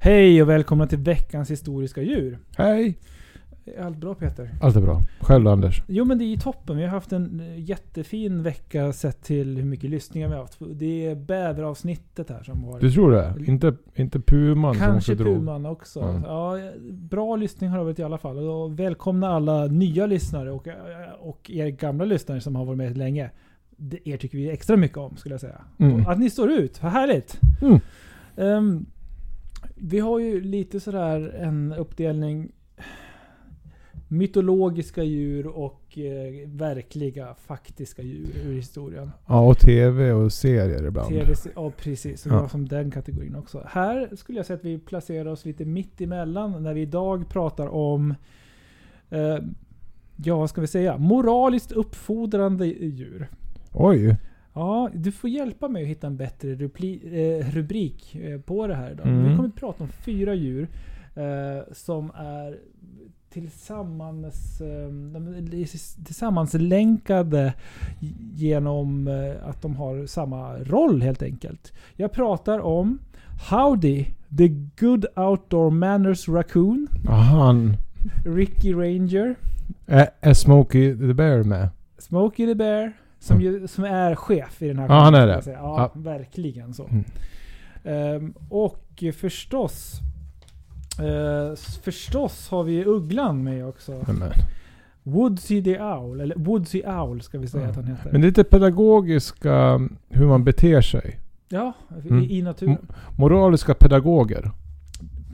Hej och välkomna till veckans historiska djur. Hej! Är allt bra Peter? Allt är bra. Själv då, Anders? Jo men det är toppen. Vi har haft en eh, jättefin vecka sett till hur mycket lyssningar vi har haft. Det är bäveravsnittet här som var... Du tror det? Inte, inte puman som Kanske också drog? Puman också. Mm. Ja, bra lyssning har det varit i alla fall. Och välkomna alla nya lyssnare och, och er gamla lyssnare som har varit med länge. Det, er tycker vi extra mycket om skulle jag säga. Mm. Att ni står ut, vad härligt! Mm. Ehm, vi har ju lite sådär en uppdelning mytologiska djur och eh, verkliga, faktiska djur ur historien. Ja, och tv och serier ibland. TV, ja precis, så Ja. som den kategorin också. Här skulle jag säga att vi placerar oss lite mitt emellan när vi idag pratar om eh, Ja, vad ska vi säga? Moraliskt uppfordrande djur. Oj! Ja, du får hjälpa mig att hitta en bättre eh, rubrik eh, på det här idag. Mm. Vi kommer att prata om fyra djur eh, som är tillsammans, eh, de är tillsammans länkade genom eh, att de har samma roll helt enkelt. Jag pratar om Howdy, the good outdoor manners raccoon, Ja, Han... Ricky Ranger, är Smokey the Bear med? Smokey the Bear, som, Mm. ju, som är chef i den här Ja, han är det. Ja, Ja. verkligen så. Mm. Ehm, och förstås, eh, förstås har vi Ugglan med också. Men, Woodsy the Owl, eller Woodsy Owl ska vi säga Ja. att han heter. men det är lite pedagogiska, hur man beter sig. ja, i, Mm. i naturen. Moraliska pedagoger.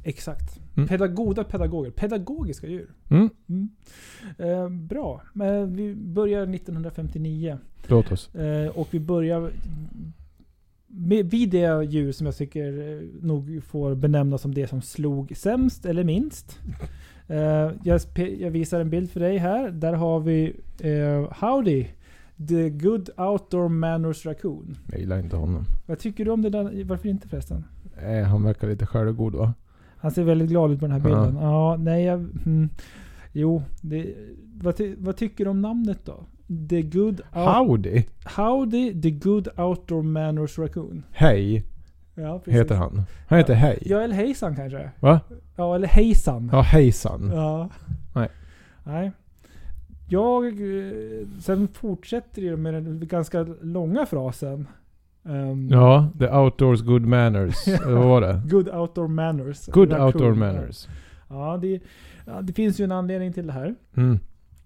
Exakt. Mm. Pedag- goda pedagoger. Pedagogiska djur. Mm. Mm. Eh, bra. Men vi börjar 1959. Låt oss. Eh, och vi börjar med, vid det djur som jag tycker eh, nog får benämnas som det som slog sämst eller minst. Eh, jag, jag visar en bild för dig här. Där har vi eh, Howdy. The Good Outdoor Manners Raccoon. Jag gillar inte honom. Vad tycker du om det där? Varför inte förresten? Eh, han verkar lite självgod va? Han ser väldigt glad ut på den här Ja. bilden. Ja, nej jag... Mm, jo, det, vad, ty, vad tycker du om namnet då? The Good Out, Howdy! Howdy, The Good Outdoor Manners Raccoon. Hej, Ja, precis. heter han. Han heter Hej. Ja, eller hejsan kanske. Va? Ja, eller hejsan. Ja, hejsan. Ja. Nej. Nej. Jag... eh, Sen fortsätter det med den ganska långa frasen. Ehm, Ja, the outdoors good manners. Eller vad var det? Good outdoor manners. Good Raccoon. outdoor manners. Ja det, ja, det finns ju en anledning till det här. Mm.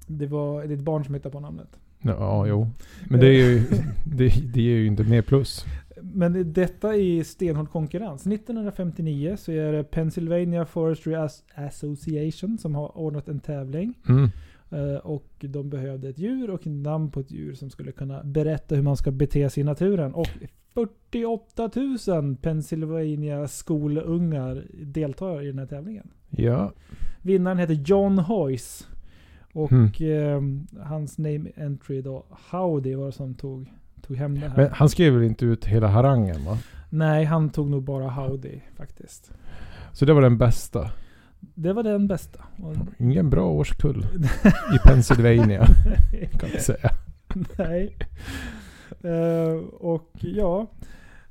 Det var det är ett barn som hittade på namnet. Ja, jo. Men det är ju, det, det ger ju inte mer plus. Men detta är stenhård konkurrens. 1959 så är det Pennsylvania Forestry As- Association som har ordnat en tävling. Mm. Eh, Och de behövde ett djur och namn på ett djur som skulle kunna berätta hur man ska bete sig i naturen. Och 48 000 Pennsylvania skolungar deltar i den här tävlingen. Ja. Vinnaren heter John Hoyce. Och Mm. eh, hans name entry då, Howdy var det som tog, tog hem det här. Men han skrev väl inte ut hela harangen va? Nej, han tog nog bara Howdy faktiskt. Så det var den bästa. Det var den bästa. Ingen bra årskull i Pennsylvania kan man säga. Nej. Eh, och ja,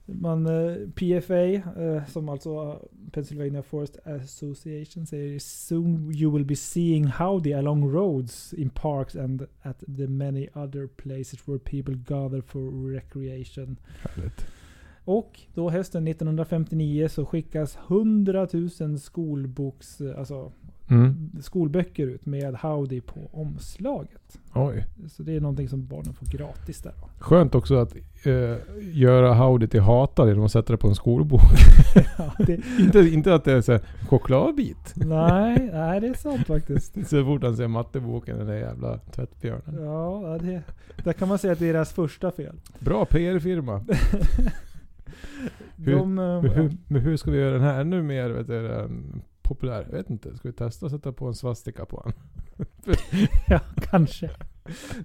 man, eh, PFA, eh, som alltså Pennsylvania Forest Association säger Soon you will be seeing howdy along roads in parks and at the many other places where people gather for recreation. Härligt. Och då hösten 1959 så skickas 100 000 skolboks, alltså Mm. skolböcker ut med Howdy på omslaget. Oj. Så det är någonting som barnen får gratis där då. Skönt också att eh, göra Howdy till hatad genom att sätta det på en skolbok. Ja, det, inte, inte att det är så här, chokladbit. nej, nej, det är sant faktiskt. Så fort han ser matteboken, den där jävla tvättbjörnen. Ja, ja, det, där kan man säga att det är deras första fel. Bra PR-firma. Hur- De, eh, Men hur, men hur ska vi göra den här ännu mer vet du, populär? Jag vet inte. Ska vi testa att sätta på en svastika på den? ja, kanske.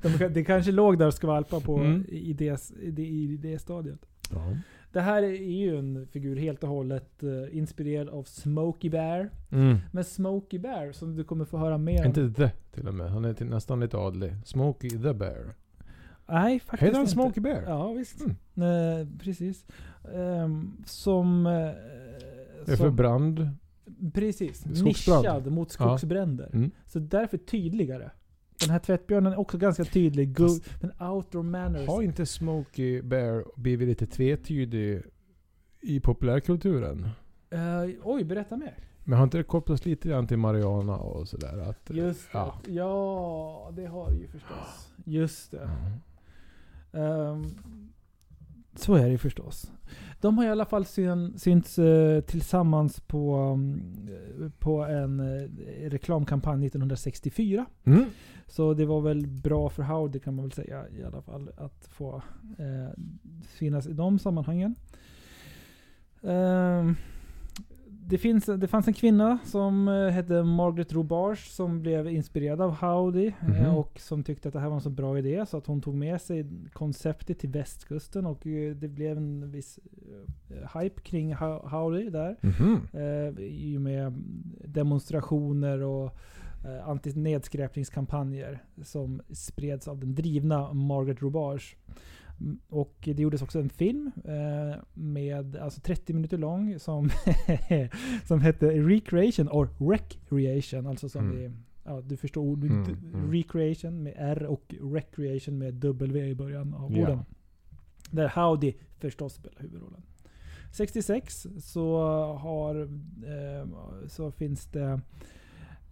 De, det kanske låg där och skvalpa på Mm. i, det, i, det, i det stadiet. Ja. Det här är ju en figur helt och hållet eh, inspirerad av Smokey Bear. Mm. Men Smokey Bear, som du kommer få höra mer om. Inte the till och med. Han är till, nästan lite adlig. Smokey the Bear. Nej, faktiskt Heter han inte. Smokey Bear? Ja, visst. Mm. Eh, precis. Ehm, som, eh, Det är för som- brand. Precis. Nischad mot skogsbränder. Mm. Så därför tydligare. Den här tvättbjörnen är också ganska tydlig. Go, Fast- men outdoor manners. Har inte Smokey Bear blivit lite tvetydig i populärkulturen? Eh, oj, berätta mer. Men har inte det kopplats lite grann till Mariana och sådär? Att, Just det. ja. Ja, det har det ju förstås. Just det. Ehm, så är det förstås. De har i alla fall syn, synts eh, tillsammans på, mm, på en eh, reklamkampanj 1964. Mm. Så det var väl bra för Howdy kan man väl säga i alla fall att få eh, finnas i de sammanhangen. Ehm, det, finns, det fanns en kvinna som eh, hette Margaret Robarge som blev inspirerad av Howdy eh, Mhm. och som tyckte att det här var en så bra idé så att hon tog med sig konceptet till västkusten och eh, det blev en viss hype kring How- Howdy där. Mhm. Eh, I och med demonstrationer och antinedskräpningskampanjer som spreds av den drivna Margaret Robarge. Mm, Och det gjordes också en film eh, med, alltså 30 minuter lång som, som hette Recreation or Recreation. Alltså som Mm. i, ja du förstår ord, Mm, mm. Recreation med R och Recreation med W i början av Ja. orden. Där Howdy förstås spelar huvudrollen. 66 så har eh, så finns det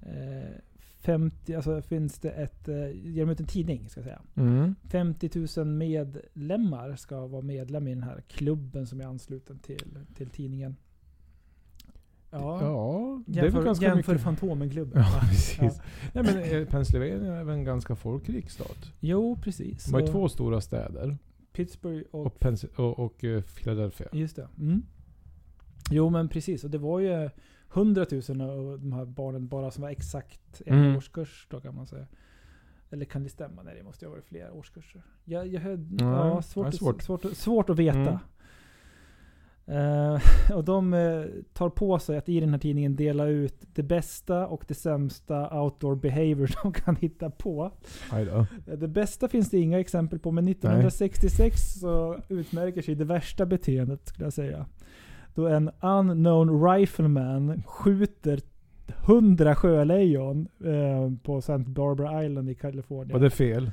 eh, 50, alltså finns det ett, eh, ger de ut en tidning ska jag säga. Mm. 50 000 medlemmar ska vara medlem i den här klubben som är ansluten till, till tidningen. Ja, Ja, det är jämför, ganska jämför mycket. Fantomen-klubben. Ja, precis. Ja. Nej, men eh, Pennsylvania är väl en ganska folkrik stat? Jo, precis. De har ju två stora städer. Pittsburgh och Och, Pens- och, och eh, Philadelphia. Just det. Mm. Jo men precis. Och det var ju 100 000 av de här barnen bara som var exakt en Mm. årskurs då kan man säga. Eller kan det stämma? Nej det måste ju ha varit flera årskurser. Jag, jag Ja, ja, svårt, svårt. Svårt, svårt att veta. Mm. Eh, och de eh, tar på sig att i den här tidningen dela ut det bästa och det sämsta outdoor behavior de kan hitta på. Eh, Det bästa finns det inga exempel på, men 1966 så utmärker sig det värsta beteendet skulle jag säga. Då en unknown rifleman skjuter 100 sjölejon eh, på St. Barbara Island i Kalifornien. Var det fel?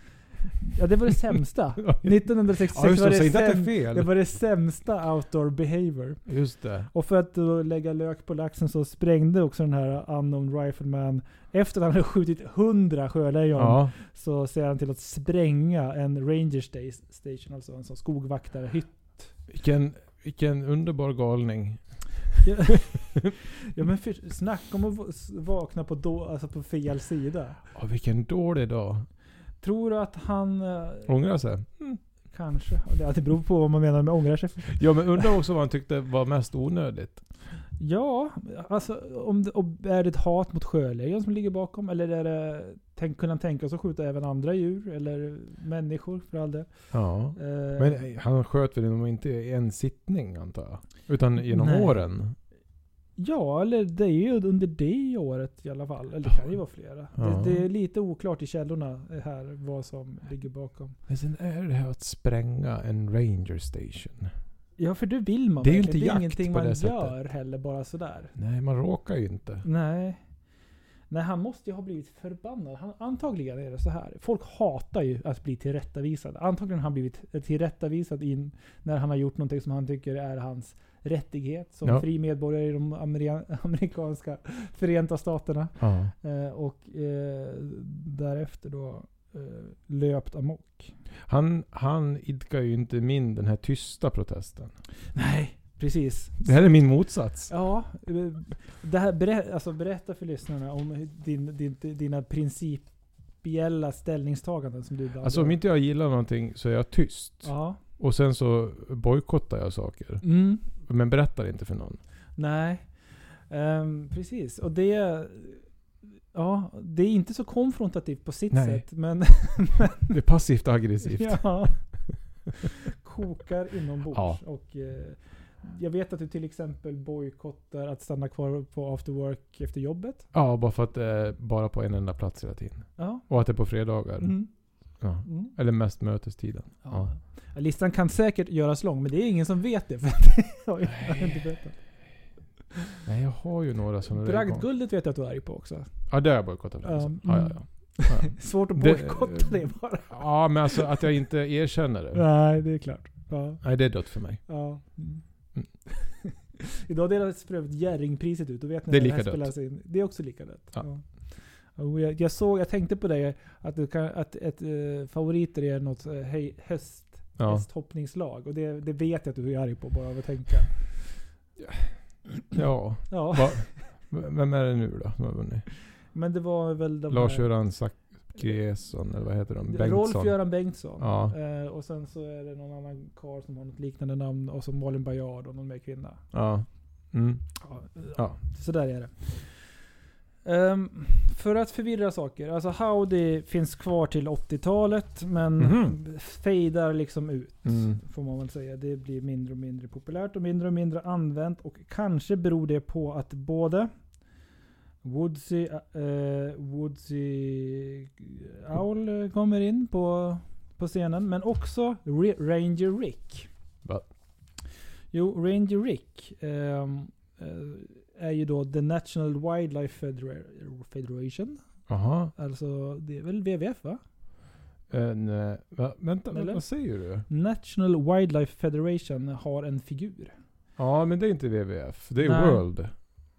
Ja, det var det sämsta. Ja, 1966 just var det. det, att det säm- fel. det var det sämsta outdoor behavior. Just det. Och för att då lägga lök på laxen så sprängde också den här unknown rifleman, efter att han hade skjutit 100 sjölejon, Ja. så ser han till att spränga en ranger sta- station, alltså en sån skogvaktarhytt. Vilken, vilken underbar galning. Ja, men för, snacka om att vakna på, då, alltså på fel sida. Ja, vilken dålig dag. Tror du att han... eh, Ångrar sig. kanske. Och Det det beror på vad man menar med ångrar sig. Ja, men undrar också vad han tyckte var mest onödigt. Ja, alltså om det, är det ett hat mot sjölejon som ligger bakom? Eller är det, tänk, kunna tänka sig att skjuta även andra djur? Eller människor för all del? Ja. Eh, Men han sköt väl nog inte i en sittning antar jag? Utan genom Nej. åren? Ja, eller det är ju under det året i alla fall. Eller det kan ju vara flera. Ja. Det, det är lite oklart i källorna här vad som ligger bakom. Men sen är det här att spränga en ranger station. Ja, för det vill man Det är ju verkligen. inte jakt ingenting på man det sättet. gör heller bara sådär. Nej, man råkar ju inte. Nej. Nej, han måste ju ha blivit förbannad. Han, antagligen är det så här. Folk hatar ju att bli tillrättavisade. Antagligen har han blivit tillrättavisad in när han har gjort någonting som han tycker är hans rättighet som Ja. fri medborgare i de amerika- amerikanska förenta staterna. Ja. Eh, och eh, därefter då löpt amok. Han, han idkar ju inte min den här tysta protesten. Nej, precis. Det här är min motsats. Ja, eh, det här, berä, alltså berätta för lyssnarna om din, din, dina principiella ställningstaganden som du ibland Alltså om inte jag gillar någonting så är jag tyst. Ja. Och sen så bojkottar jag saker. Mm. Men berättar inte för någon. Nej. Ehm, precis. Och det... Ja, det är inte så konfrontativt på sitt Nej. sätt. Men... Det är passivt aggressivt. ja. Kokar inombords. Ja. Och, eh, jag vet att du till exempel bojkottar att stanna kvar på after work efter jobbet. Ja, bara för att det är bara på en enda plats hela tiden. Ja. Och att det är på fredagar. Mm. Ja. Mm. Eller mest mötestiden. Ja, Listan kan säkert göras lång, men det är ingen som vet det. För det har jag inte berättat. Nej, jag har ju några igång. Bragdguldet vet jag att du är arg på också. Ja, det har jag bojkottat. Ja, Ja, mm. ja, ja, ja. Svårt att Det- bojkotta det bara. ja, men alltså att jag inte erkänner det. Nej, det är klart. Ja. Nej, det är dött för mig. ja. Mm. Mm. Idag delas för övrigt Jerringpriset ut. Du vet när Det är det lika dött. in. Det är också lika dött. Ja. Ja. Och jag, jag såg, jag tänkte på det, att, du kan, att ett uh, favoriter är något hej, höst, Ja. hästhoppningslag. Och det, det vet jag att du är arg på bara av att tänka. Ja. Ja. Va, vem är det nu då som har vunnit? Men det var väl de Lars-Göran Zachrisson, eller vad heter de? Bengtsson? Rolf-Göran Bengtsson. Ja. Eh, och sen så är det någon annan karl som har något liknande namn. Och så Malin Baryard och någon mer kvinna. Ja. Mm. Ja, Ja. Så där är det. Ehm, för att förvirra saker. Alltså Howdy finns kvar till 80-talet. Men Mhm. fejdar liksom ut. Mm. Får man väl säga. Det blir mindre och mindre populärt och mindre och mindre använt. Och kanske beror det på att både Woodsy, uh, Woodsy Owl kommer in på, på scenen. Men också Re- Ranger Rick. Va? Jo, Ranger Rick ehm, eh, är ju då The National Wildlife Federa- Federation. Jaha. Alltså, det är väl WWF va? En, eh, va? Vänta, Eller? vad säger du? National Wildlife Federation har en figur. Ja, men det är inte WWF. Det är Nej. World.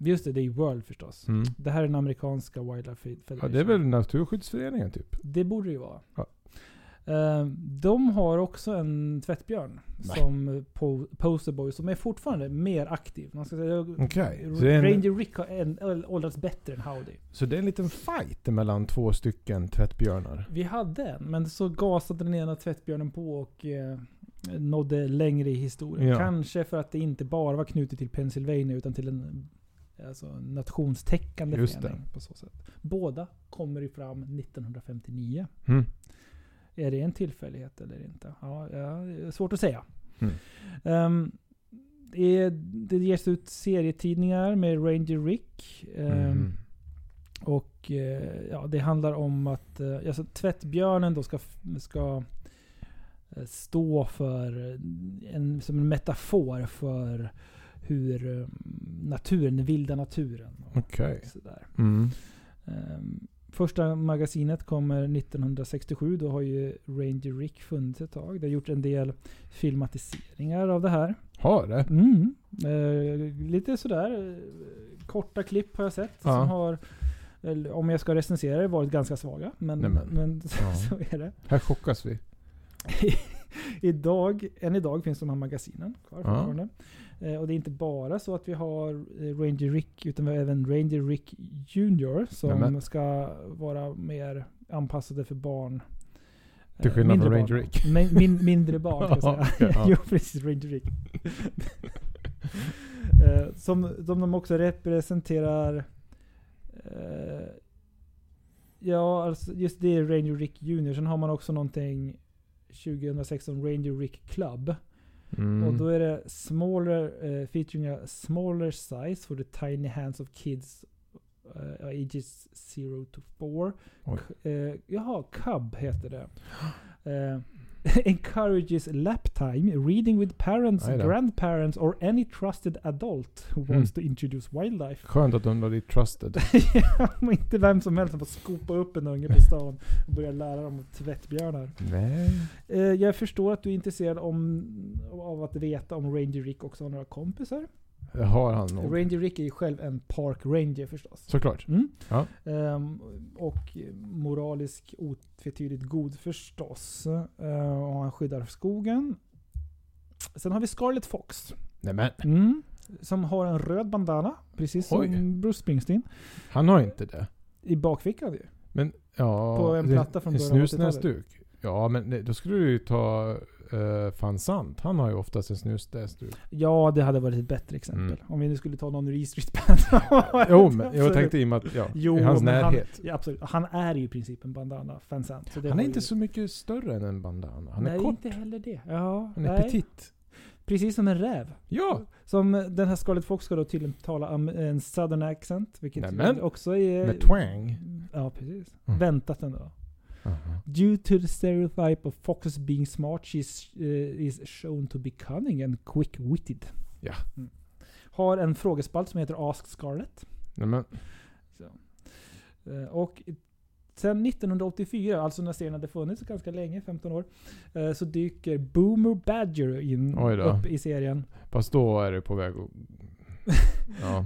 Just det, det är World förstås. Mm. Det här är den amerikanska Wildlife Federation. Ja, det är väl Naturskyddsföreningen typ? Det borde det ju vara. Ja. Eh, de har också en tvättbjörn Nej. som po- posterboy som är fortfarande mer aktiv. Man ska säga, det en- Ranger Rick har åldrats bättre än Howdy. Så det är en liten fight mellan två stycken tvättbjörnar? Vi hade en, men så gasade den ena tvättbjörnen på och eh, nådde längre i historien. Ja. Kanske för att det inte bara var knutet till Pennsylvania utan till en alltså, nationstäckande Just förening. På så sätt. Båda kommer ju fram 1959. Mm. Är det en tillfällighet eller inte? Ja, ja, det är svårt att säga. Mm. Ehm, det, det ges ut serietidningar med Ranger Rick. ehm, Mhm. och eh, ja, det handlar om att eh, alltså, tvättbjörnen då ska, ska eh, stå för en, som en metafor för hur eh, naturen, den vilda naturen. Okej. Sådär. Mm. Ehm, första magasinet kommer 1967. Då har ju Ranger Rick funnits ett tag. Det har gjort en del filmatiseringar av det här. Har det? Mm. Eh, lite sådär. eh, Korta klipp har jag sett. Ja. Som har, om jag ska recensera det, varit ganska svaga. Men, Nej, men. men Ja. så är det. Här chockas vi. idag, än idag finns de här magasinen kvar Ja. fortfarande. Eh, och det är inte bara så att vi har eh, Ranger Rick, utan vi har även Ranger Rick Junior som Nämen. ska vara mer anpassade för barn. Eh, Till skillnad mindre från Ranger. Rick. Men, min, mindre barn ska jag Ja, säga. okej, ja. jo, precis. Ranger Rick. Som, som de också representerar Ja, alltså just det är Ranger Rick Junior. Sen har man också någonting 2016 Ranger Rick Club. Mm. Och då är det smaller, eh, featuring a smaller size for the tiny hands of kids eh, ages 0 to 4. Oj. Uh, jaha, Cub heter det. Eh, encourages lap time, reading with parents, grandparents or any trusted adult who Mm. wants to introduce wildlife. Skönt att de var trusted. ja, inte vem som helst som får skopa upp en unge på stan och börja lära dem om tvättbjörnar. Nej. Eh, jag förstår att du är intresserad om, av att veta om Ranger Rick också har några kompisar. Har han nog. Ranger Rick är ju själv en park ranger förstås. Såklart. Mm. Ja. Ehm, och moralisk otvetydigt god förstås. Ehm, och han skyddar skogen. Sen har vi Scarlet Fox. Nej men. Mm. Som har en röd bandana. Precis Oj. som Bruce Springsteen. Han har inte det. I bakfickan ju. Men ja. På en platta från början av snusnäsduk. Ja men då skulle du ju ta uh, Van Sant. Han har ju oftast en snusnäsduk. Ja, det hade varit ett bättre exempel. Mm. Om vi nu skulle ta någon ur E Street Band. jo men jag tänkte i och med att, ja, Jo, i hans närhet. Han, ja, absolut. Han är ju i princip en bandana. Fansant. Så det Han är inte ju- så mycket större än en bandana. Han är Nej, kort. inte heller det. Ja, Han är nej. petit. Precis som en räv. Ja! Som den här Scarlet Fox ska då tydligen tala am- en southern accent. Vilket Nämen. också är... Med twang. Ja, precis. Mm. Väntat ändå. Aha. Due to the stereotype of foxes being smart, she's uh, is shown to be cunning and quick-witted. Ja. Mm. har en frågespalt som heter Ask Scarlett. Nej, men, Eh, Och sen 1984, alltså när serien hade funnits ganska länge, 15 år, eh, så dyker Boomer Badger in upp i serien. fast då är det på väg att... Ja.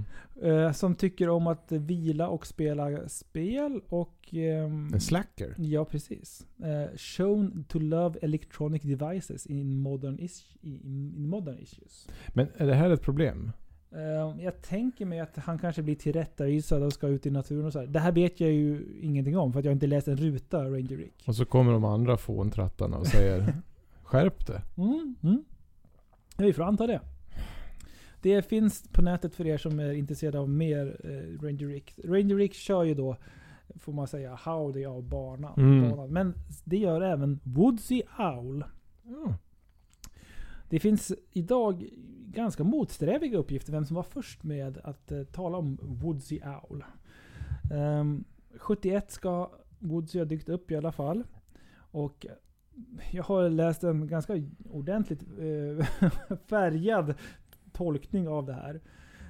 Eh, Som tycker om att vila och spela spel och... ehm, En slacker. Ja, precis. Eh, shown to love electronic devices in modern, is in modern issues. Men är det här ett problem? Eh, jag tänker mig att han kanske blir tillrättavisad och ska ut i naturen och så här. Det här vet jag ju ingenting om för att jag inte läst en ruta Ranger Rick. Och så kommer de andra fåntrattarna och säger Skärp det. Mm, mm. Vi får anta det. Det finns på nätet för er som är intresserade av mer eh, Ranger Rick. Ranger Rick kör ju då, får man säga, Howdy av banan. Mm. banan. Men det gör även Woodsy Owl. Ja. Det finns idag ganska motsträviga uppgifter vem som var först med att eh, tala om Woodsy Owl. Ehm, um, 71 ska Woodsy ha dykt upp i alla fall. Och jag har läst en ganska ordentligt eh, färgad tolkning av det här.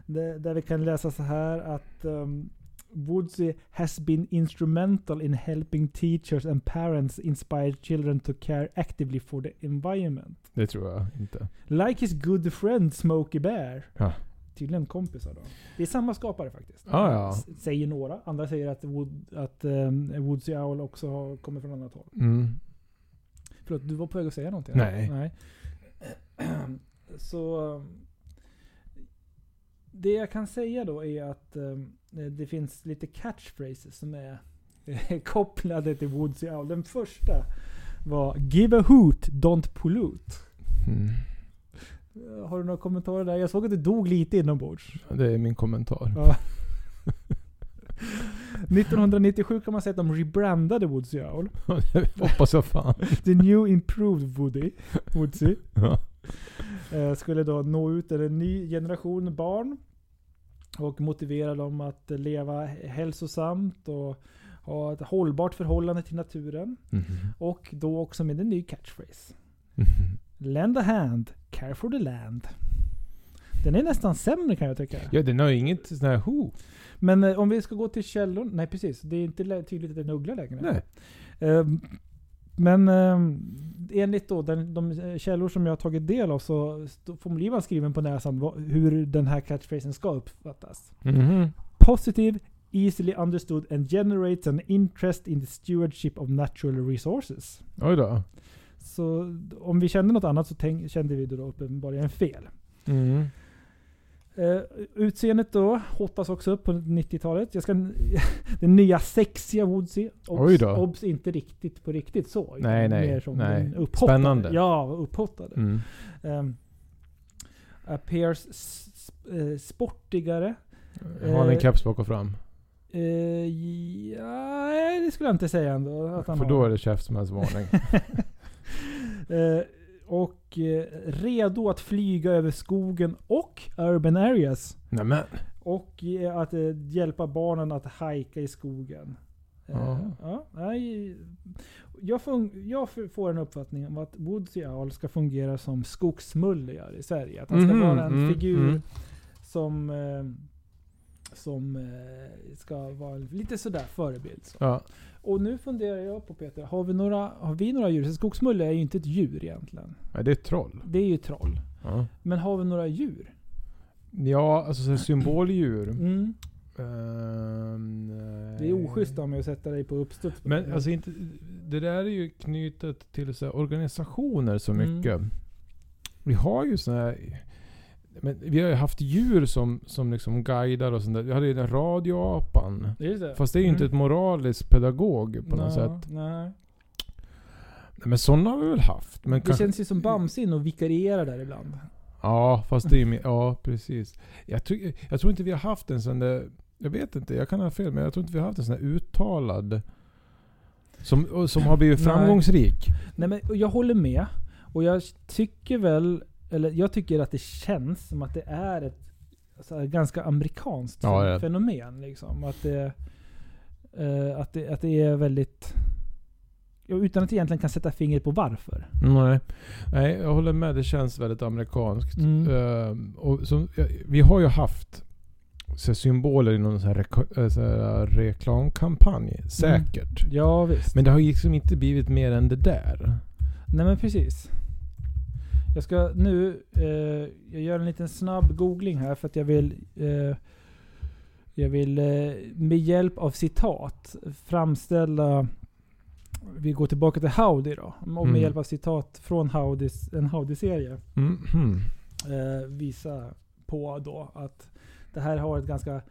Det, där vi kan läsa så här att um, Woodsy has been instrumental in helping teachers and parents inspire children to care actively for the environment. Det tror jag inte. Like his good friend Smokey Bear. Ja. Tydligen kompisar då. Det är samma skapare faktiskt. Ah, ja. Säger några. Andra säger att, Wood, att um, Woodsy Owl också kommer från annat håll. Mm. Förlåt, du var på väg att säga någonting? Nej. Nej. Så... Det jag kan säga då är att um, det finns lite catchphrases som är kopplade till Woodsy Owl. Den första var Give a hoot, don't pollute. Mm. Eh, Har du några kommentarer där? Jag såg att du dog lite inombords. Det är min kommentar. Ja. 1997 kan man säga att de rebrandade Woodsy Owl. det hoppas jag fan. The new improved Woody. Woodsy. Ja. Eh, skulle då nå ut till en ny generation barn. Och motivera dem att leva hälsosamt och ha ett hållbart förhållande till naturen. Mhm. Och då också med en ny catchphrase. Mhm. Lend a hand, care for the land. Den är nästan sämre kan jag tycka. Ja, den har ju inget sån här ho. Men eh, om vi ska gå till källor. Nej precis, det är inte tydligt att det är en uggla längre. Nej. Ehm, Men ehm, enligt då den, de eh, källor som jag har tagit del av så får man skriven på näsan vad, hur den här catchphrasen ska uppfattas. Mhm. Positive, easily understood and generates an interest in the stewardship of natural resources. Oj då. Så om vi kände något annat så tänk, kände vi då uppenbarligen fel. Mm. Uh, utseendet då hotas också upp på 90-talet. Jag ska, den nya sexiga Woodsy. Då. Obs inte riktigt på riktigt så. Nej, nej, Mer som nej. upphottade. Spännande. Ja, upphottade. Mm. Um, appears eh, sportigare. Har han en Eh, keps bak och fram? Uh, ja, det skulle jag inte säga ändå. Att han För har. då är det käftsmällsvarning. Eh, och eh, redo att flyga över skogen och urban areas. Nämen. Och eh, att eh, hjälpa barnen att hajka i skogen. Eh, Ja. jag, får en uppfattning om att Woodsy Owl ska fungera som skogsmulligar i Sverige. Att han ska Mhm, vara en mm, figur mm. som, som ska vara lite sådär förebild. Så. Ja. Och nu funderar jag på Peter, har vi några, har vi några djur? Så Skogsmulle är ju inte ett djur egentligen. Nej, det är ett troll. Det är ju troll. Ja, Men har vi några djur? ja alltså så symboldjur. Mm. Ehm, Det är oschysst av mig att sätta dig på uppstuds. Men det. alltså inte, det där är ju knutet till så organisationer så Mm. mycket. Vi har ju såna här... Men vi har ju haft djur som, som liksom guidar och sånt där. Vi hade ju den radioapan. Det. Fast det är ju inte Mm. ett moraliskt pedagog på något Nå, sätt. Nej. Nej, Men sådana har vi väl haft. Men Det kanske, känns ju som Bamse in och vikarierar där ibland. Ja, fast det är mer, Ja, precis. Jag, tror- jag tror inte vi har haft en sån där... Jag vet inte, jag kan ha fel, men jag tror inte vi har haft en sån där uttalad... Som, som har blivit Nej. framgångsrik. Nej men och jag håller med. Och jag tycker väl, eller jag tycker att det känns som att det är ett så här, ganska amerikanskt Ja, är. fenomen. Liksom. Att, det, eh, att, det, att det är väldigt... utan att egentligen kan sätta fingret på varför. Nej. Nej, jag håller med. Det känns väldigt amerikanskt. Mm. Eh, och som, ja, vi har ju haft så symboler i någon sån här, reko- eh, så här reklamkampanj. Säkert. Ja, visst. Men det har liksom inte blivit mer än det där. Nej men precis. Jag ska nu, eh, jag gör en liten snabb googling här för att jag vill eh, jag vill eh, med hjälp av citat framställa vi går tillbaka till Howdy då. Och med Mm. hjälp av citat från Howdys, en Howdy-serie Mm. hmm. eh, visa på då att det här har ett ganska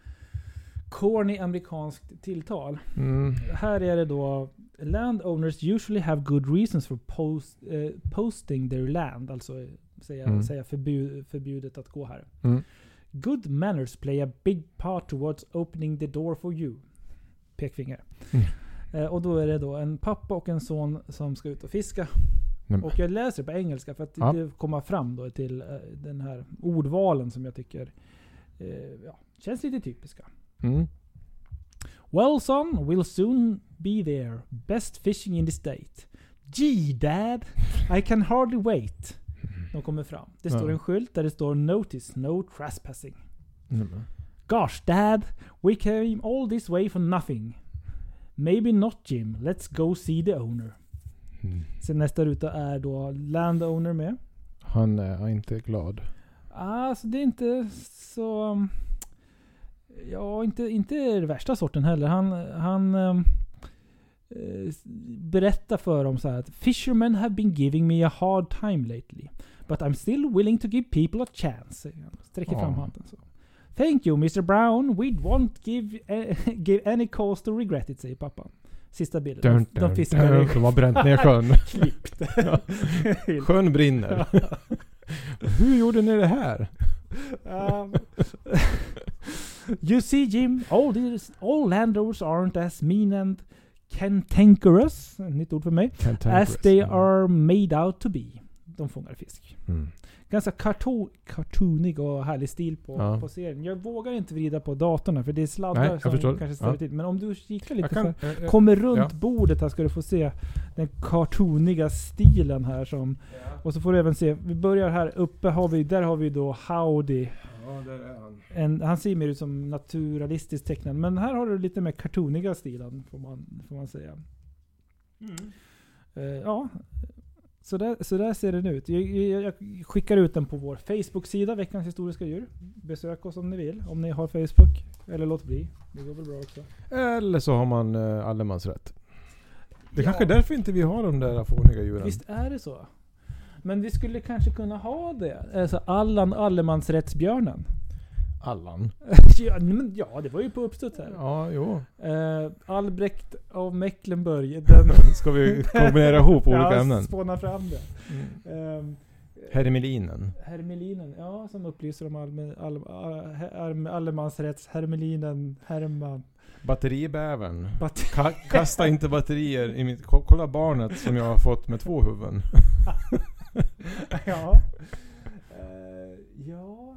corny amerikanskt tilltal. Mm. Här är det då Landowners usually have good reasons for post, eh, posting their land. Alltså eh, säga, Mm. säga förbud, förbjudet att gå här. Mm. Good manners play a big part towards opening the door for you. Pekfinger. Mm. Eh, och då är det då en pappa och en son som ska ut och fiska. Och jag läser på engelska för att Ja. det kommer fram då till eh, den här ordvalen som jag tycker eh, ja, känns lite typiska. Mm. Well son, we'll soon be there. Best fishing in the state. Gee dad, I can hardly wait. De kommer fram. Det står en skylt där det står Notice No Trespassing. Men- Gosh dad, we came all this way for nothing. Maybe not Jim, let's go see the owner. Mm. Sen nästa ruta är då Landowner med. Han är inte glad. Alltså det är inte så... Ja, inte, inte det värsta sorten heller. Han, han um, berättar för dem så här att Fishermen have been giving me a hard time lately. But I'm still willing to give people a chance. Sträcker fram handen så. Thank you Mr Brown. We won't give, eh, give any cause to regret it, säger pappan. Sista bilden. Dun, dun, de fiskar dun. De har bränt ner sjön. klippt. Sjön brinner. Hur gjorde ni det här? Um, you see, Jim, all these all landowners aren't as mean and cantankerous, nytt ord för mig, as they are made out to be. De fångar fisk. Mm. Ganska cartoon, cartoonig och härlig stil på, Ja. på serien. Jag vågar inte vrida på datorn för det är sladdar Nej, jag som förstår. kanske ställer Ja. till. Men om du kikar lite Jag kan, så här, eh, Kommer runt ja. bordet här ska du få se den cartooniga stilen här som... Och så får du även se, vi börjar här uppe har vi, där har vi då Howdy. Ja, där är han. En, han ser mer ut som naturalistiskt tecknad. Men här har du lite mer cartooniga stilen får man, får man säga. Eh, ja, så där, så där ser den ut. Jag, jag, jag skickar ut den på vår Facebook-sida, Veckans Historiska Djur. Besök oss om ni vill, om ni har Facebook. Eller låt bli. Det går väl bra också. Eller så har man uh, allemansrätt. Det är Ja. kanske är därför inte vi har de där fåniga djuren. Visst är det så? Men vi skulle kanske kunna ha det. Alltså Allan Allemansrättsbjörnen. Allan. ja, men, ja, det var ju på uppstuds här. Ja, jo. Eh, Albrecht av Mecklenburg. Den Ska vi kombinera ihop olika ja, ämnen? spåna fram det. Mm. Um, Hermelinen. Hermelinen, ja som upplyser om allmän, all, all, allemansrätts Hermelinen, Herman. Batteribävern. Bat- Ka kasta inte batterier i mitt... ko- Kolla barnet som jag har fått med två huvuden. ja. Eh, ja.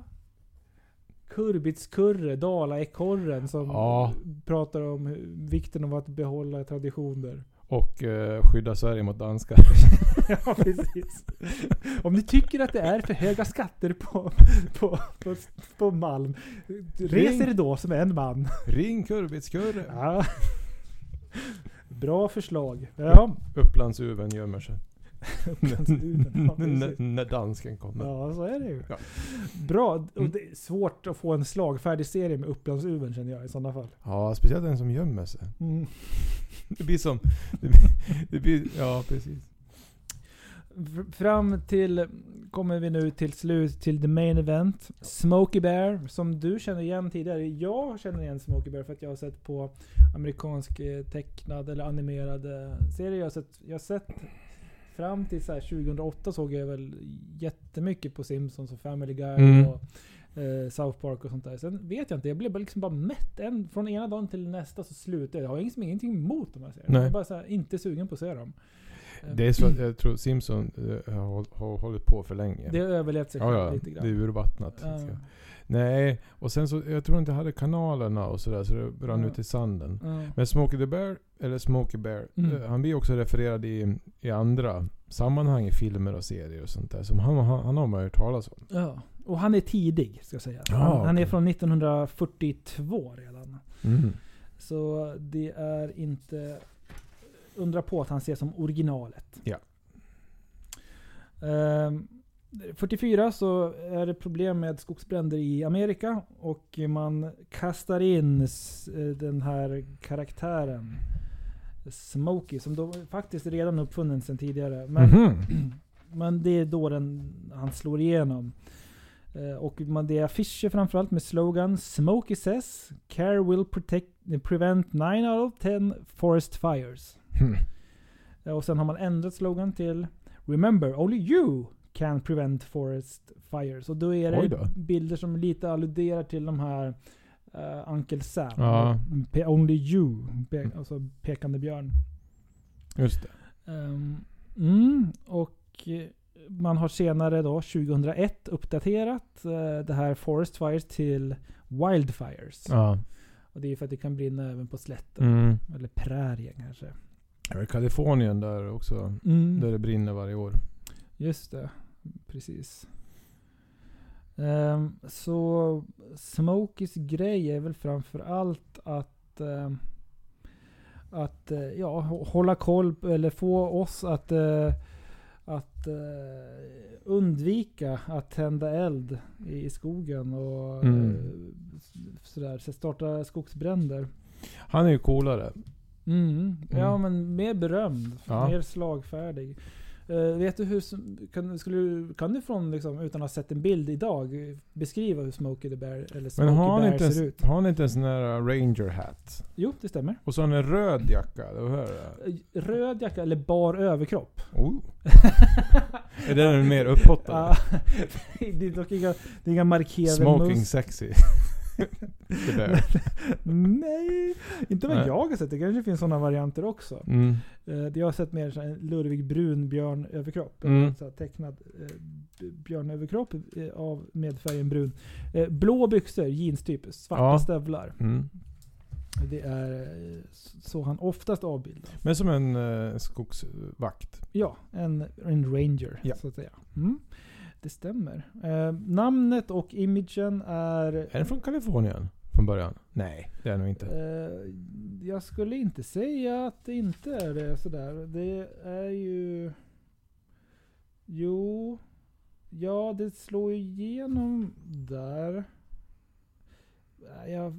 Kurbitskurre, Dalaekorren som Ja. pratar om vikten av att behålla traditioner. Och uh, skydda Sverige mot danskar. ja, precis. Om ni tycker att det är för höga skatter på, på, på, på Malm, res er då som en man. Ring Kurbitskurre. Ja. Bra förslag. Ja. Upplandsuven gömmer sig. När dansken kommer. Ja, så är det ju. Ja. Bra. Och Mm. det är svårt att få en slagfärdig serie med Upplandsuven känner jag i sådana fall. Ja, speciellt den som gömmer sig. Mm. Det blir som... Det blir, det blir, ja, precis. Fram till, kommer vi nu till slut till the main event. Smokey Bear, som du känner igen tidigare. Jag känner igen Smokey Bear för att jag har sett på amerikansk eh, tecknad eller animerad eh, serie. Jag har sett, jag har sett fram till så här 2008 såg jag väl jättemycket på Simpsons och Family Guy Mm. och eh, South Park och sånt där. Sen vet jag inte, jag blev bara liksom bara mätt. En, från ena dagen till nästa så slutade jag. Jag har liksom ingenting emot de här serierna. Jag är bara så här, inte sugen på att se dem. Det är så att jag tror Simpson eh, har, håll- har hållit på för länge. Det har överlevt sig ja, själv ja. lite Det är grann. urvattnat. Ja. Nej, och sen så, jag tror inte jag hade kanalerna och sådär så det rann Ja. ut i sanden. Ja. Men Smokey the Bear, eller Smokey Bear, Mm. eh, han blir också refererad i, i andra sammanhang i filmer och serier och sånt där. Som han, han, han har man hört talas om. Ja. Och han är tidig, ska jag säga. Ja, han, han är från 1942 redan. Mm. Så det är inte undra på att han ses som originalet. Ja. Ehm, 44 så är det problem med skogsbränder i Amerika och man kastar in eh, den här karaktären Smokey som då faktiskt redan uppfunnen sedan tidigare. Men, Mhm. men det är då den, han slår igenom. Eh, Och man, det är affischer framförallt med slogan Smokey says Care will protect, prevent 9 out of 10 forest fires. Hmm. Eh, Och sen har man ändrat slogan till Remember, only you can prevent forest fires. Och då är det då. bilder som lite alluderar till de här uh, Uncle Sam. Ja. Only you. Pe- alltså pekande björn. Just det. Ehm, mm, och man har senare då, 2001, uppdaterat eh, det här Forest Fires till Wildfires. Ja. Och det är för att det kan brinna även på slätten. Mm. Eller prärien kanske. Ja, I Kalifornien där också. Mm. Där det brinner varje år. Just det. Precis. Ehm, så Smokies grej är väl framför allt att ehm, att eh, ja, hå- hålla koll på- eller få oss att eh, att eh, undvika att tända eld i, i skogen och Mm. s- sådär. Så starta skogsbränder. Han är ju coolare. Mm. Ja Mm. men mer berömd. Ja. Mer slagfärdig. Eh, vet du hur, kan, skulle, kan du från, liksom, utan att ha sett en bild idag, beskriva hur Smokey the Bear, eller Men Smokey har han, Bear inte ser ut? har han inte en sån här ranger hat? Jo, det stämmer. Och så har han en röd jacka. Du hör det? Eh, Röd jacka eller bar överkropp. Oh. är den mer upphottad? Det är dock inga, det är inga markerade Smoking sexy. Nej, inte vad Nej. jag har sett. Det kanske finns sådana varianter också. Mm. Eh, Jag har sett mer så här en lurvig brun björnöverkropp. Mm. Så här tecknad eh, björnöverkropp eh, av med färgen brun. Eh, blå byxor, jeanstyp, svarta Ja. stövlar. Mm. Det är så han oftast avbildas. Men som en skogsvakt. Ja, en, en ranger Ja. så att säga. Mm. Det stämmer. Eh, namnet och imagen är... Är den från Kalifornien? Från början? Nej, det är den nog inte. Eh, jag skulle inte säga att det inte är det sådär. Det är ju... Jo... Ja, det slår igenom där. Jag...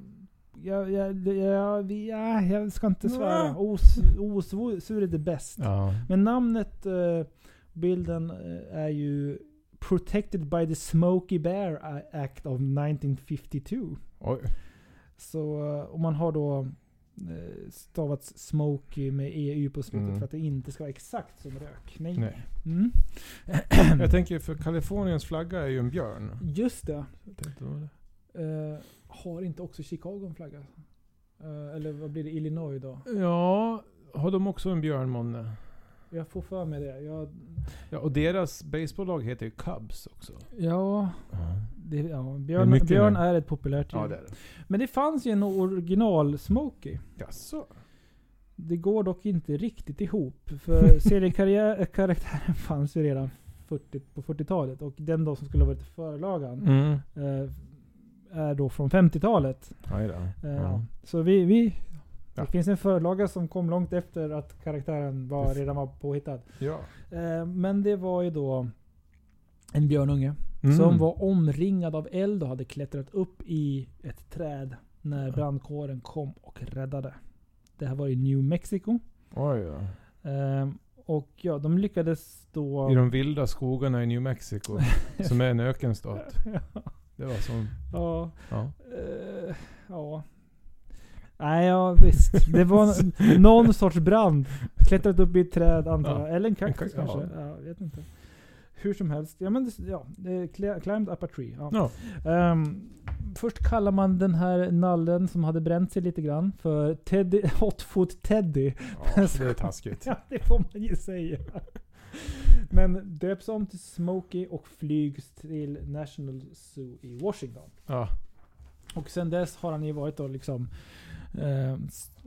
Jag, jag, jag, ja, jag ska inte svära. Os, osur är det bäst. Ja. Men namnet, eh, bilden eh, är ju Protected by the Smokey Bear Act of 1952. Oj. Så eh, om man har då eh, stavats Smokey med EU på slutet Mm. för att det inte ska vara exakt som rök. Nej. Nej. Mm. Jag tänker för Kaliforniens flagga är ju en björn. Just det. Det? Eh, har inte också Chicago en flagga? Eh, eller vad blir det? Illinois då? Ja, har de också en björn månne? Jag får för mig det. Jag, Ja, och deras baseballlag heter ju Cubs också. ja, det, ja björn, mycket björn nu. är ett populärt djur. Ja, det är det. Men det fanns ju en original Smokey. Jaså? Det går dock inte riktigt ihop. För seriekaraktären fanns ju redan 40, på 40-talet. Och den då som skulle ha varit förlagan Mm. eh, är då från 50-talet. Aj då. Eh, Ja. Så vi... vi Ja. Det finns en förlaga som kom långt efter att karaktären var, redan var påhittad. ja. Eh, men det var ju då en björnunge Mm. som var omringad av eld och hade klättrat upp i ett träd när brandkåren kom och räddade. Det här var i New Mexico. Oj då. Ehm, och ja, de lyckades då... I de vilda skogarna i New Mexico. som är en ökenstat. Det var som... ja, Ja. eh, ja. Nej, ja visst. Det var någon sorts brand. Klättrat upp i ett träd antar Ja. jag. Eller en kaktus ja. kanske. Ja, jag vet inte. Hur som helst. Ja, men det, ja, det cl- climbed up a tree. Ja. Ja. Ehm, först kallar man den här nallen som hade bränt sig lite grann för Teddy, Hotfoot Teddy. ja, det är taskigt. Ja, det får man ju säga. Men döps om till Smokey och flygs till National Zoo i Washington. Ja. Och sen dess har han ju varit då liksom, eh,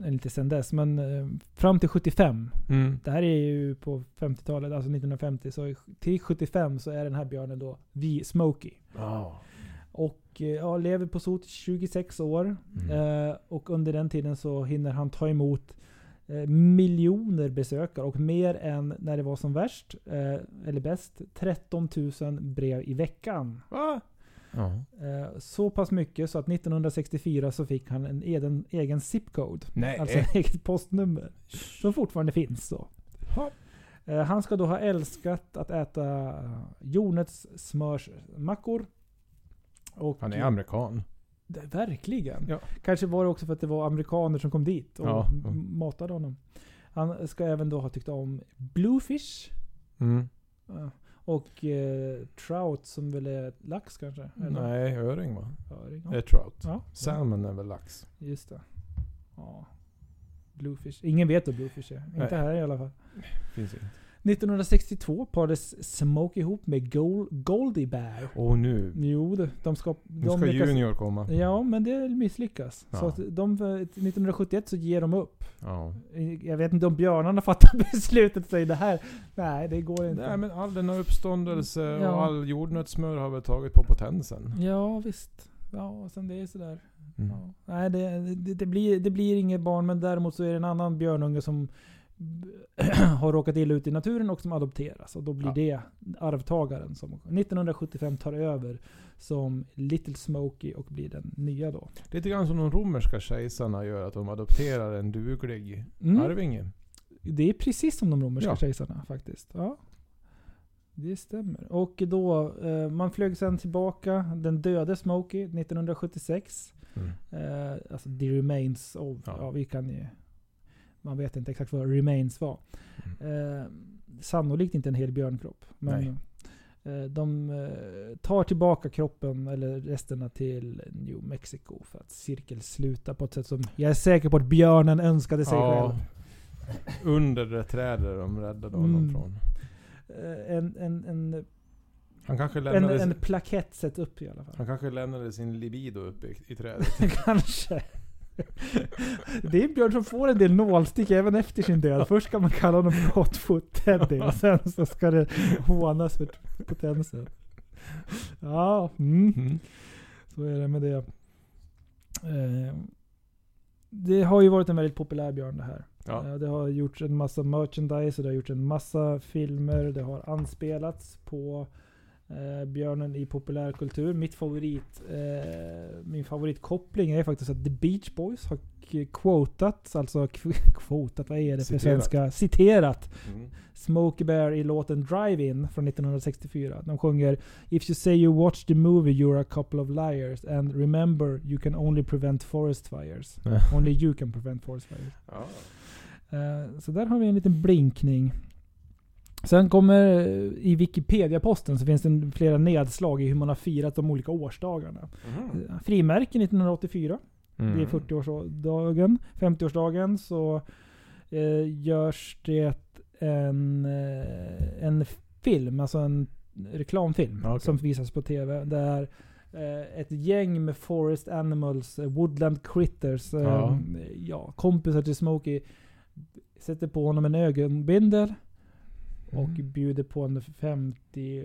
inte sen dess, men eh, fram till 75. Mm. Det här är ju på 50-talet, alltså 1950. Så till 75 så är den här björnen då the Smokey. Ja. Och eh, ja, lever på sot 26 år. Mm. Eh, och under den tiden så hinner han ta emot eh, miljoner besökare och mer än när det var som värst, eh, eller bäst, 13 000 brev i veckan. Va? Ja. Eh, så pass mycket så att 1964 så fick han en egen, egen zip-code. Nej. Alltså ett eget postnummer. Som fortfarande finns så. Ja. Eh, han ska då ha älskat att äta jordnötssmörsmackor. Han är amerikan. Det- Verkligen. Ja. Kanske var det också för att det var amerikaner som kom dit och Ja. matade honom. Han ska även då ha tyckt om Bluefish. Mm. Och eh, Trout som väl är lax kanske? Eller? Nej, öring va? Öring, Det är ja. trout. ja. Salmon är väl lax? Just det. Ja. Bluefish. Ingen vet vad Bluefish är. Nej. Inte här i alla fall. Finns inte. 1962 parades Smoke ihop med Gold, Goldie Bear. Och nu. Jo, det- de ska... Nu de ska lyckas- Junior komma. Ja, men det misslyckas. Ja. Så att de, 1971 så ger de upp. Ja. Jag vet inte om björnarna fattar beslutet och säger det här. Nej, det går inte. Nej men all denna uppståndelse Ja. och all jordnötssmör har väl tagit på potensen. Ja, visst. Ja, och sen det är sådär. Mm. Ja. Nej, det, det, det, blir, det blir inget barn, men däremot så är det en annan björnunge som har råkat illa ut i naturen och som adopteras. Och då blir Ja. det arvtagaren som 1975 tar över som Little Smokey och blir den nya då. Lite grann som de romerska kejsarna gör, att de adopterar en duglig Mm. arvinge. Det är precis som de romerska Ja. kejsarna faktiskt. Ja. Det stämmer. Och då, eh, man flög sen tillbaka, den döde Smokey 1976. Mm. Eh, alltså the remains of, ja. Ja. vi kan ju, man vet inte exakt vad remains var. Eh, sannolikt inte en hel björnkropp. Men eh, de eh, tar tillbaka kroppen, eller resterna till New Mexico för att cirkelsluta på ett sätt som jag är säker på att björnen önskade sig Ja. själv. Under det trädet de räddade honom Mm. från. Eh, en, en, en, Han kanske, en, en plakett sätts upp i alla fall. han kanske lämnade sin libido uppe i, i trädet. Kanske. Det är en björn som får en del nålstick även efter sin död. Först ska man kalla honom för Hotfoot Teddy och sen så ska det hånas för potensen. Ja, mm. Mm. så är det med det. Eh, det har ju varit en väldigt populär björn det här. Ja. Eh, Det har gjorts en massa merchandise och det har gjorts en massa filmer. Det har anspelats på eh, björnen i populärkultur. Mitt favorit, eh, min favoritkoppling är faktiskt att The Beach Boys har quotat, alltså quotat, vad är det för svenska? Citerat Mm. Smokey Bear i låten Drive-In från 1964. De sjunger If you say you watch the movie you're a couple of liars and remember you can only prevent forest fires. Only you can prevent forest fires. Ja. Eh, Så där har vi en liten blinkning. Sen kommer eh, i Wikipedia-posten så finns det flera nedslag i hur man har firat de olika årsdagarna. Eh, Frimärken 1984. Det är Mm. 40-årsdagen. 50-årsdagen så eh, görs det en, eh, en film, alltså en reklamfilm Okej. som visas på TV. Där eh, ett gäng med Forest Animals, Woodland Critters, eh, Ja. ja. kompisar till Smokey sätter på honom en ögonbindel och Mm. bjuder på en 50 eh,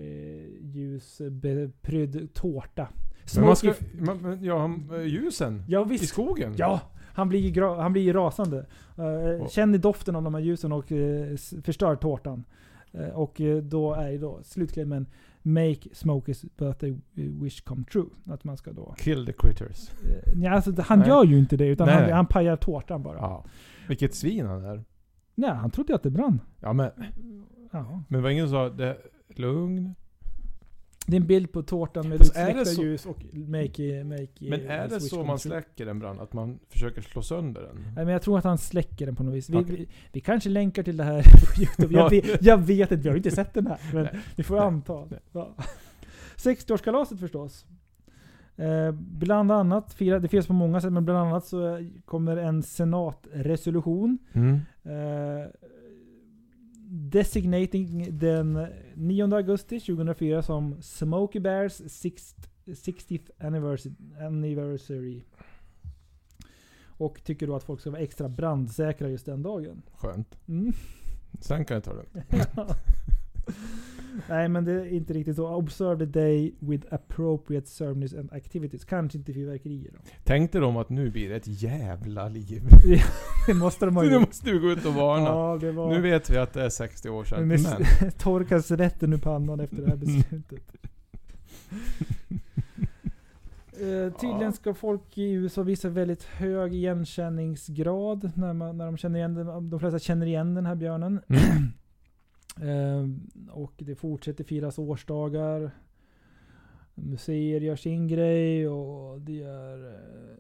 ljus beprydd tårta. Men man ska, man, men, ja, eh, ljusen Ja i visst. skogen. Ja, han blir, han blir rasande. Uh, Och- känner doften av de här ljusen och eh, s- förstör tårtan. Eh, och eh, då är ju då slutklämmen Make Smokers birthday wish come true. Att man ska då... Kill the critters. Uh, ja, alltså, han Nej. gör ju inte det, utan Nej, han, han pajar tårtan bara. Ja. Vilket svin han är. Nej, han trodde ju att det brann. Ja men, Ja. men var ingen som sa det, lugn? Det är en bild på tårtan med Fast är det släckta så- ljus och make, make Men är det så man släcker en brand? Att man försöker slå sönder den? Nej, men jag tror att han släcker den på något vis. Vi, Okej. vi, vi kanske länkar till det här på Youtube. Jag, Ja. vet, jag vet inte, vi har ju inte sett den här. Men vi får anta. Ja. 60-årskalaset förstås. Eh, bland annat, fira- det finns på många sätt, men bland annat så kommer en senatresolution. Mm. Eh, designating den 9 augusti 2004 som Smokey Bears 60th 60th anniversary, anniversary. Och tycker då att folk ska vara extra brandsäkra just den dagen. Skönt. Mm. Sen kan jag ta det. Nej men det är inte riktigt så. Observe the day with appropriate ceremonies and activities. Kanske inte fyrverkerier då. Tänkte de att nu blir det ett jävla liv. Det måste de ha nu gjort. måste du gå ut och varna. Ja, det var... Nu vet vi att det är 60 år sedan. Men Men, torkas rätten ur pannan efter det här beslutet. Eh, tydligen Ja. ska folk i USA visa väldigt hög igenkänningsgrad när, man, när de känner igen den. De flesta känner igen den här björnen. Mm. Eh, och det fortsätter firas årsdagar. Museer gör sin grej och det är, eh,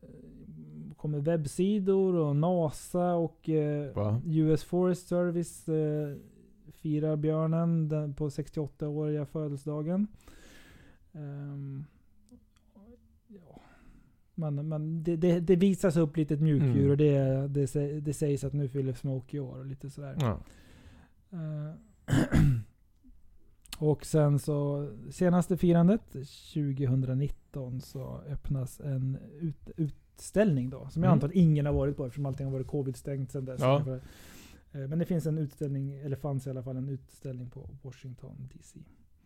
kommer webbsidor och NASA och eh, Va? US Forest Service eh, firar björnen den, på 68-åriga födelsedagen. Ehm, ja. Man, man, det, det, det visas upp lite mjukdjur Mm. och det, det, det sägs att nu fyller Smokey år och lite sådär. Ja. Eh, och sen så senaste firandet 2019 så öppnas en ut, utställning då. Som jag Mm. antar att ingen har varit på eftersom allting har varit covid-stängt sedan dess. Ja. Eh, Men det finns en utställning, eller fanns i alla fall en utställning på Washington DC.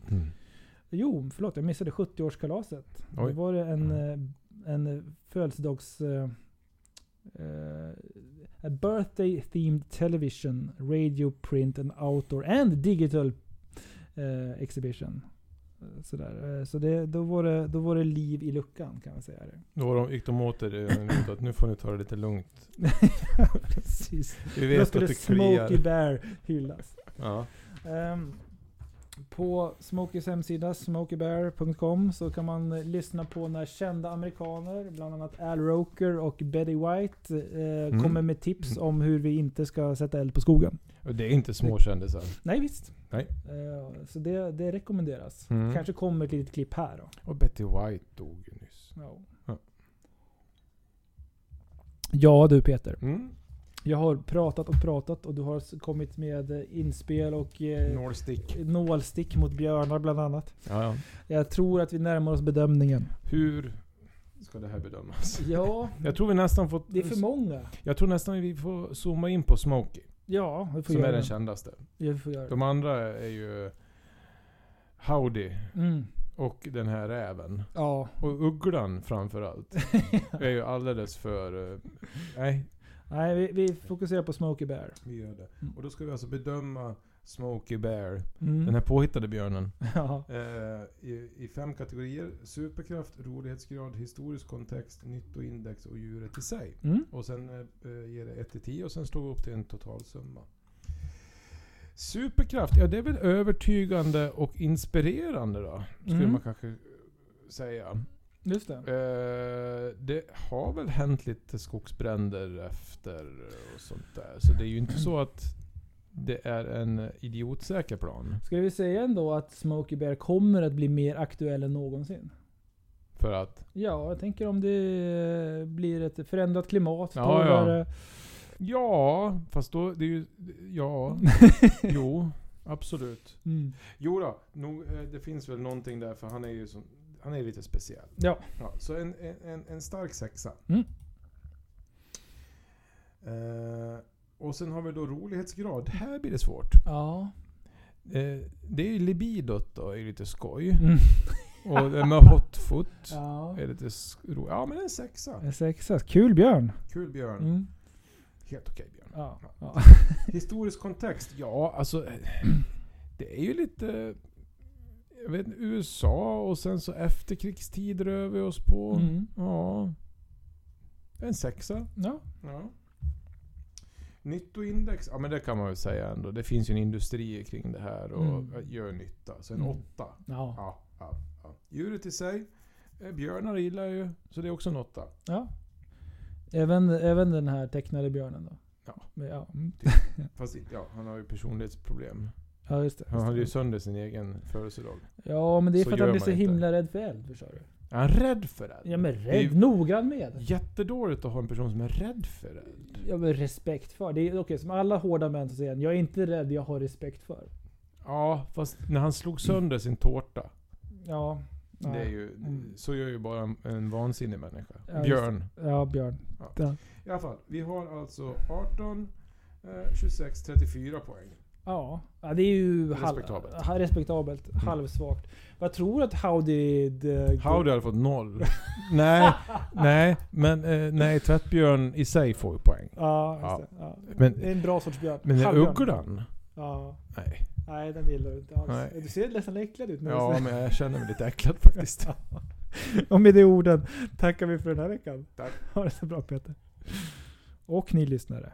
Mm. Jo, förlåt jag missade 70-årskalaset. Då Oj. var det en, eh, en födelsedags... eh, eh, birthday themed television, radio, print and outdoor and digital eh, exhibition. Eh, Sådär. Eh, Så det, då, var det, då var det liv i luckan kan man säga. Det. Då var de, gick de åt ut att nu får ni ta det lite lugnt. Precis. Vi Då vet skulle att det. Smokey Bear hyllas. Ja. Ehm, på Smokeys hemsida, smokeybear.com, så kan man eh, lyssna på när kända amerikaner, bland annat Al Roker och Betty White, eh, Mm. kommer med tips om hur vi inte ska sätta eld på skogen. Och det är inte små kändisar. Nej visst. Nej. Eh, så det, det rekommenderas. Mm. Kanske kommer ett litet klipp här då. Och Betty White dog ju nyss. Ja. Ja. Ja du Peter. Mm. Jag har pratat och pratat och du har kommit med eh, inspel och eh, Nålstick. nålstick mot björnar bland annat. Ja, ja. Jag tror att vi närmar oss bedömningen. Hur ska det här bedömas? Ja, Jag tror vi nästan får... det är för många. Jag tror nästan vi får zooma in på Smokey. Ja, vi får Som är den det. kändaste. Ja, vi får göra. De andra är ju Howdy Mm. och den här räven. Ja. Och ugglan framförallt. är ju alldeles för... eh, nej, Nej, vi, vi fokuserar på Smokey Bear. vi gör det. Mm. Och då ska vi alltså bedöma Smokey Bear. Mm. Den här påhittade björnen. ja. Eh, i, I fem kategorier. Superkraft, rolighetsgrad, historisk kontext, nyttoindex och djuret i sig. Mm. Och sen eh, ger det 1 till 10 och sen slår vi upp till en totalsumma. Superkraft, ja det är väl övertygande och inspirerande då. Skulle Mm. man kanske säga. Just det. Eh, det har väl hänt lite skogsbränder efter och sånt där. Så det är ju inte så att det är en idiotsäker plan. Ska vi säga ändå att Smokey Bear kommer att bli mer aktuell än någonsin? För att, Ja, jag tänker om det blir ett förändrat klimat. Ja, torrare. ja, fast då, det är ju, ja, jo, absolut. Mm. Jo då, nog, eh, det finns väl någonting där för han är ju som, han är lite speciell. Ja. Ja, så en, en, en stark sexa. Mm. Eh, och sen har vi då rolighetsgrad. Här blir det svårt. Ja. Eh, det är ju libidot då, är lite skoj. Mm. Och det med hotfoot Ja. är lite sk- ro- Ja men en sexa. En sexa. Kul björn. Kul björn. Mm. Helt okej björn. Ja. ja. Historisk kontext? Ja, alltså... Det är ju lite... Jag vet USA och sen så efterkrigstid rör vi oss på. Mm. Ja. En sexa. ja. Ja. Nyttoindex? Ja men det kan man väl säga ändå. Det finns ju en industri kring det här och Mm. gör nytta. Så en Mm. åtta. Ja. Ja, ja, ja. Djuret i sig. eh, Björnar gillar jag ju. Så det är också en åtta. ja. Även, även den här tecknade björnen då? Ja. Men, ja. Mm. Fast ja, han har ju personlighetsproblem. Ja, just det. Han hade ju sönder sin egen födelsedag. Ja, men det är Så för att han blir så inte. himla rädd för eld, förstår du. Är han rädd för eld? Ja men rädd, noggrann med. jättedåligt att ha en person som är rädd för eld. Ja men respekt för. Det är okej, som alla hårda män så säger han, jag är inte rädd, jag har respekt för. Ja, fast när han slog sönder sin tårta. Ja. Det är ju, Mm. Så gör ju bara en, en vansinnig människa. Ja, Björn. Ja, Björn. Ja. Ja. I alla fall, vi har alltså 18, eh, 26, 34 poäng. Ja, det är ju halv- Respektabelt. ha- respektabelt. Halvsvagt. Vad tror du att Howdy... The, Howdy hade fått noll. nej, nej, men eh, nej, tvättbjörn i sig får ju poäng. Ja, Ja. Ja. Men- det är en bra sorts björn. Men ugglan? Ja. Nej. Nej, den gillar du inte alls. Nej. Du ser nästan äcklad ut Ja, men jag känner mig lite äcklad faktiskt. Och med de orden tackar vi för den här veckan. Tack. Ha det så bra Peter. Och ni lyssnare.